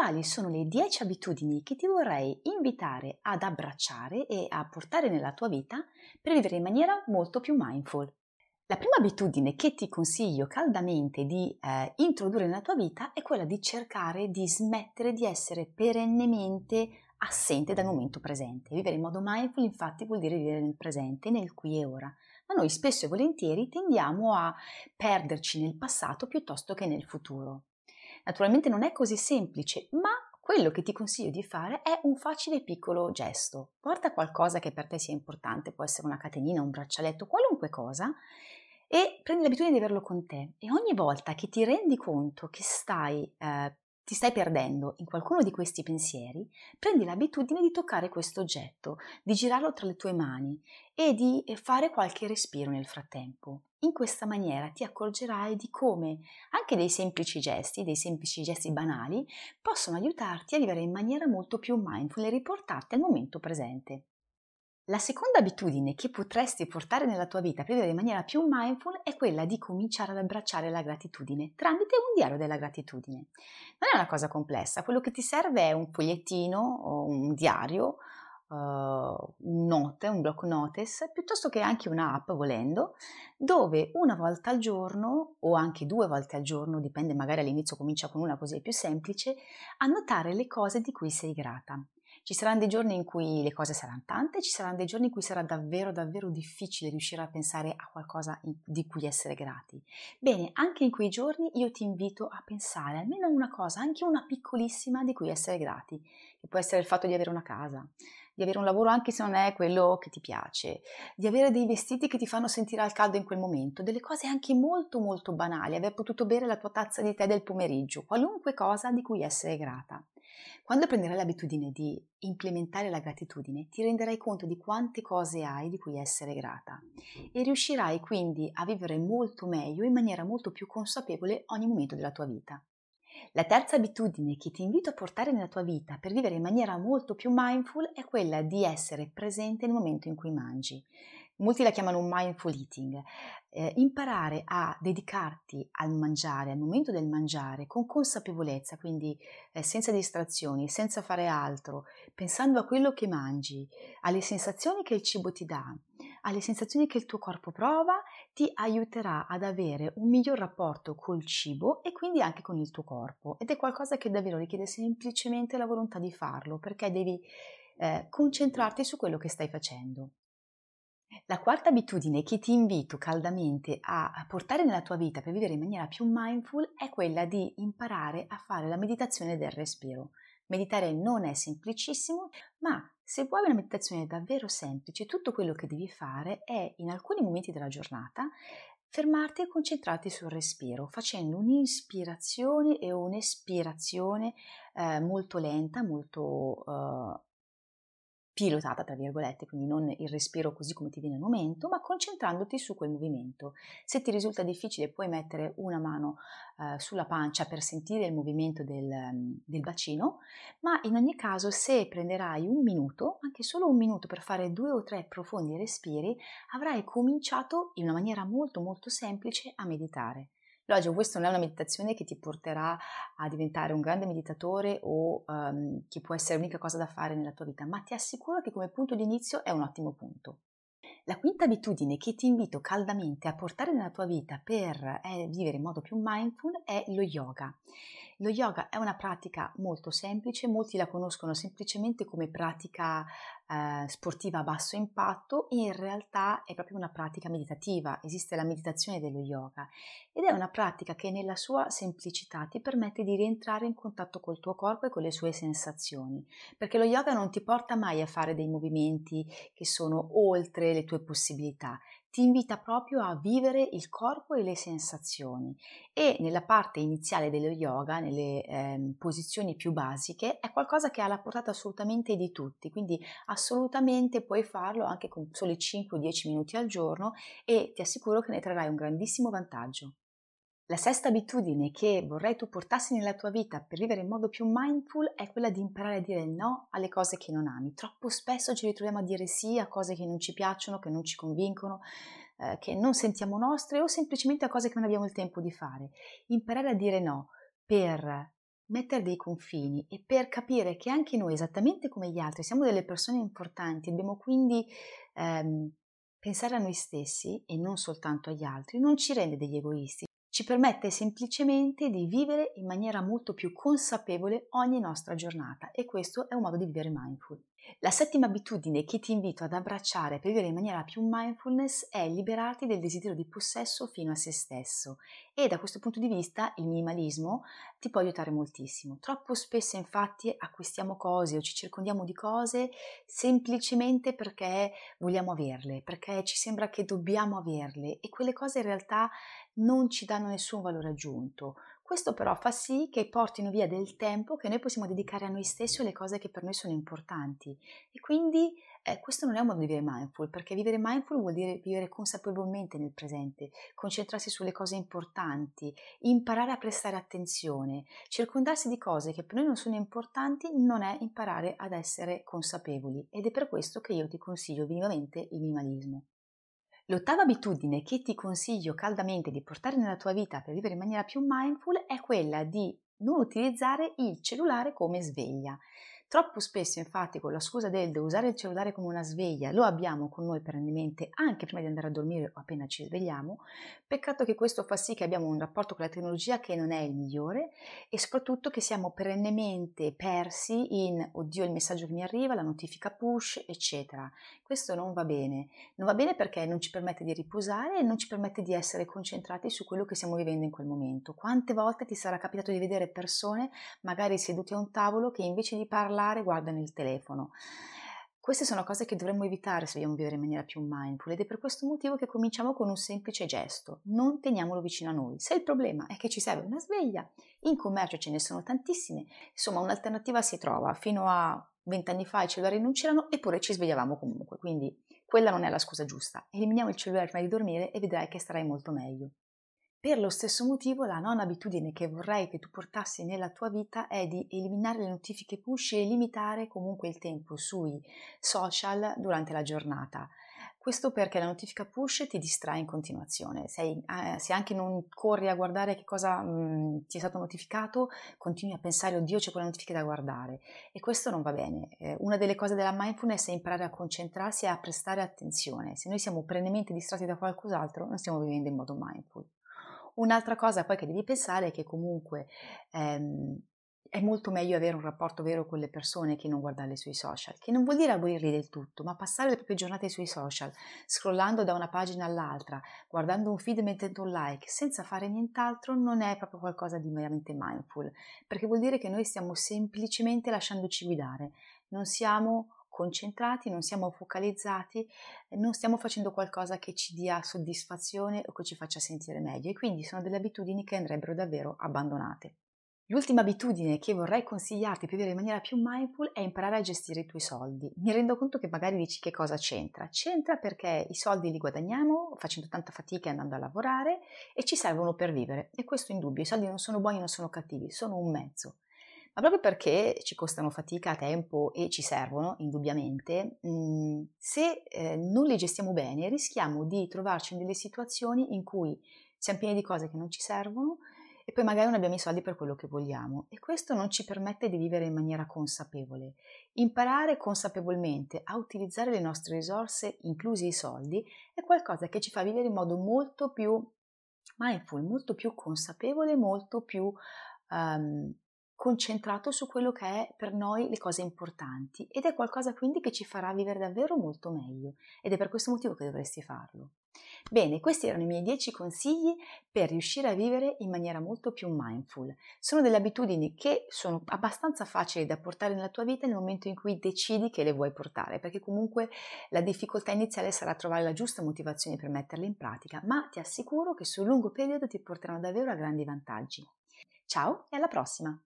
Quali sono le 10 abitudini che ti vorrei invitare ad abbracciare e a portare nella tua vita per vivere in maniera molto più mindful. La prima abitudine che ti consiglio caldamente di eh, introdurre nella tua vita è quella di cercare di smettere di essere perennemente assente dal momento presente. Vivere in modo mindful infatti vuol dire vivere nel presente, nel qui e ora. Ma noi spesso e volentieri tendiamo a perderci nel passato piuttosto che nel futuro. Naturalmente non è così semplice, ma quello che ti consiglio di fare è un facile piccolo gesto. Porta qualcosa che per te sia importante, può essere una catenina, un braccialetto, qualunque cosa, e prendi l'abitudine di averlo con te. E ogni volta che ti rendi conto che stai eh, ti stai perdendo in qualcuno di questi pensieri, prendi l'abitudine di toccare questo oggetto, di girarlo tra le tue mani e di eh, fare qualche respiro nel frattempo. In questa maniera ti accorgerai di come anche dei semplici gesti, dei semplici gesti banali, possono aiutarti a vivere in maniera molto più mindful e riportarti al momento presente. La seconda abitudine che potresti portare nella tua vita per vivere in maniera più mindful è quella di cominciare ad abbracciare la gratitudine tramite un diario della gratitudine. Non è una cosa complessa, quello che ti serve è un fogliettino o un diario, uh, note, un block notice, piuttosto che anche un'app volendo, dove una volta al giorno o anche due volte al giorno, dipende magari all'inizio comincia con una così è più semplice, annotare le cose di cui sei grata. Ci saranno dei giorni in cui le cose saranno tante, ci saranno dei giorni in cui sarà davvero davvero difficile riuscire a pensare a qualcosa di cui essere grati. Bene, anche in quei giorni io ti invito a pensare almeno a una cosa, anche una piccolissima di cui essere grati, che può essere il fatto di avere una casa, di avere un lavoro anche se non è quello che ti piace, di avere dei vestiti che ti fanno sentire al caldo in quel momento, delle cose anche molto molto banali, aver potuto bere la tua tazza di tè del pomeriggio, qualunque cosa di cui essere grata. Quando prenderai l'abitudine di implementare la gratitudine, ti renderai conto di quante cose hai di cui essere grata e riuscirai quindi a vivere molto meglio in maniera molto più consapevole ogni momento della tua vita. La terza abitudine che ti invito a portare nella tua vita per vivere in maniera molto più mindful è quella di essere presente nel momento in cui mangi molti la chiamano mindful eating, eh, imparare a dedicarti al mangiare, al momento del mangiare, con consapevolezza, quindi eh, senza distrazioni, senza fare altro, pensando a quello che mangi, alle sensazioni che il cibo ti dà, alle sensazioni che il tuo corpo prova, ti aiuterà ad avere un miglior rapporto col cibo e quindi anche con il tuo corpo. Ed è qualcosa che davvero richiede semplicemente la volontà di farlo, perché devi eh, concentrarti su quello che stai facendo. La quarta abitudine che ti invito caldamente a portare nella tua vita per vivere in maniera più mindful è quella di imparare a fare la meditazione del respiro. Meditare non è semplicissimo, ma se vuoi una meditazione davvero semplice, tutto quello che devi fare è in alcuni momenti della giornata fermarti e concentrarti sul respiro, facendo un'ispirazione e un'espirazione eh, molto lenta, molto eh, pilotata, tra virgolette, quindi non il respiro così come ti viene al momento, ma concentrandoti su quel movimento. Se ti risulta difficile puoi mettere una mano eh, sulla pancia per sentire il movimento del, del bacino, ma in ogni caso se prenderai un minuto, anche solo un minuto per fare due o tre profondi respiri, avrai cominciato in una maniera molto molto semplice a meditare. Loggico, questa non è una meditazione che ti porterà a diventare un grande meditatore o um, che può essere l'unica cosa da fare nella tua vita, ma ti assicuro che come punto di inizio è un ottimo punto. La quinta abitudine che ti invito caldamente a portare nella tua vita per eh, vivere in modo più mindful è lo yoga. Lo yoga è una pratica molto semplice, molti la conoscono semplicemente come pratica eh, sportiva a basso impatto, in realtà è proprio una pratica meditativa, esiste la meditazione dello yoga ed è una pratica che nella sua semplicità ti permette di rientrare in contatto col tuo corpo e con le sue sensazioni, perché lo yoga non ti porta mai a fare dei movimenti che sono oltre le tue possibilità, ti invita proprio a vivere il corpo e le sensazioni e nella parte iniziale dello yoga, nelle eh, posizioni più basiche, è qualcosa che ha la portata assolutamente di tutti, quindi assolutamente puoi farlo anche con soli 5-10 minuti al giorno e ti assicuro che ne trarrai un grandissimo vantaggio. La sesta abitudine che vorrei tu portassi nella tua vita per vivere in modo più mindful è quella di imparare a dire no alle cose che non ami. Troppo spesso ci ritroviamo a dire sì a cose che non ci piacciono, che non ci convincono, eh, che non sentiamo nostre o semplicemente a cose che non abbiamo il tempo di fare. Imparare a dire no per mettere dei confini e per capire che anche noi, esattamente come gli altri, siamo delle persone importanti, dobbiamo quindi ehm, pensare a noi stessi e non soltanto agli altri, non ci rende degli egoisti, ci permette semplicemente di vivere in maniera molto più consapevole ogni nostra giornata e questo è un modo di vivere mindful. La settima abitudine che ti invito ad abbracciare per vivere in maniera più mindfulness è liberarti del desiderio di possesso fino a se stesso e da questo punto di vista il minimalismo ti può aiutare moltissimo. Troppo spesso infatti acquistiamo cose o ci circondiamo di cose semplicemente perché vogliamo averle, perché ci sembra che dobbiamo averle e quelle cose in realtà non ci danno nessun valore aggiunto. Questo però fa sì che portino via del tempo che noi possiamo dedicare a noi stessi o alle cose che per noi sono importanti. E quindi eh, questo non è un modo di vivere mindful, perché vivere mindful vuol dire vivere consapevolmente nel presente, concentrarsi sulle cose importanti, imparare a prestare attenzione, circondarsi di cose che per noi non sono importanti non è imparare ad essere consapevoli ed è per questo che io ti consiglio vivamente il minimalismo. L'ottava abitudine che ti consiglio caldamente di portare nella tua vita per vivere in maniera più mindful è quella di non utilizzare il cellulare come sveglia. Troppo spesso, infatti, con la scusa del usare il cellulare come una sveglia, lo abbiamo con noi perennemente anche prima di andare a dormire o appena ci svegliamo. Peccato che questo fa sì che abbiamo un rapporto con la tecnologia che non è il migliore e soprattutto che siamo perennemente persi in oddio il messaggio che mi arriva, la notifica push, eccetera. Questo non va bene. Non va bene perché non ci permette di riposare e non ci permette di essere concentrati su quello che stiamo vivendo in quel momento. Quante volte ti sarà capitato di vedere persone, magari sedute a un tavolo, che invece di parlare parlare guardano il telefono. Queste sono cose che dovremmo evitare se vogliamo vivere in maniera più mindful ed è per questo motivo che cominciamo con un semplice gesto. Non teniamolo vicino a noi. Se il problema è che ci serve una sveglia, in commercio ce ne sono tantissime, insomma un'alternativa si trova. Fino a vent'anni fa i cellulari non c'erano eppure ci svegliavamo comunque, quindi quella non è la scusa giusta. Eliminiamo il cellulare prima di dormire e vedrai che starai molto meglio. Per lo stesso motivo, la nona abitudine che vorrei che tu portassi nella tua vita è di eliminare le notifiche push e limitare comunque il tempo sui social durante la giornata. Questo perché la notifica push ti distrae in continuazione. Sei, eh, se anche non corri a guardare che cosa mh, mm, ti è stato notificato, continui a pensare, oddio, c'è quella notifica da guardare. E questo non va bene. Eh, una delle cose della mindfulness è imparare a concentrarsi e a prestare attenzione. Se noi siamo perennemente distratti da qualcos'altro, non stiamo vivendo in modo mindful. Un'altra cosa poi che devi pensare è che comunque ehm, è molto meglio avere un rapporto vero con le persone che non guardarle sui social, che non vuol dire abolirli del tutto, ma passare le proprie giornate sui social, scrollando da una pagina all'altra, guardando un feed e mettendo un like, senza fare nient'altro, non è proprio qualcosa di veramente mindful, perché vuol dire che noi stiamo semplicemente lasciandoci guidare, non siamo concentrati, non siamo focalizzati, non stiamo facendo qualcosa che ci dia soddisfazione o che ci faccia sentire meglio e quindi sono delle abitudini che andrebbero davvero abbandonate. L'ultima abitudine che vorrei consigliarti per vivere in maniera più mindful è imparare a gestire i tuoi soldi. Mi rendo conto che magari dici che cosa c'entra. C'entra perché i soldi li guadagniamo facendo tanta fatica e andando a lavorare e ci servono per vivere. E questo è indubbio, i soldi non sono buoni, non sono cattivi, sono un mezzo ma proprio perché ci costano fatica, tempo e ci servono, indubbiamente, mh, se eh, non li gestiamo bene rischiamo di trovarci in delle situazioni in cui siamo pieni di cose che non ci servono e poi magari non abbiamo i soldi per quello che vogliamo e questo non ci permette di vivere in maniera consapevole. Imparare consapevolmente a utilizzare le nostre risorse, inclusi i soldi, è qualcosa che ci fa vivere in modo molto più mindful, molto più consapevole, molto più um, concentrato su quello che è per noi le cose importanti ed è qualcosa quindi che ci farà vivere davvero molto meglio ed è per questo motivo che dovresti farlo. Bene, questi erano i miei 10 consigli per riuscire a vivere in maniera molto più mindful. Sono delle abitudini che sono abbastanza facili da portare nella tua vita nel momento in cui decidi che le vuoi portare, perché comunque la difficoltà iniziale sarà trovare la giusta motivazione per metterle in pratica, ma ti assicuro che sul lungo periodo ti porteranno davvero a grandi vantaggi. Ciao e alla prossima!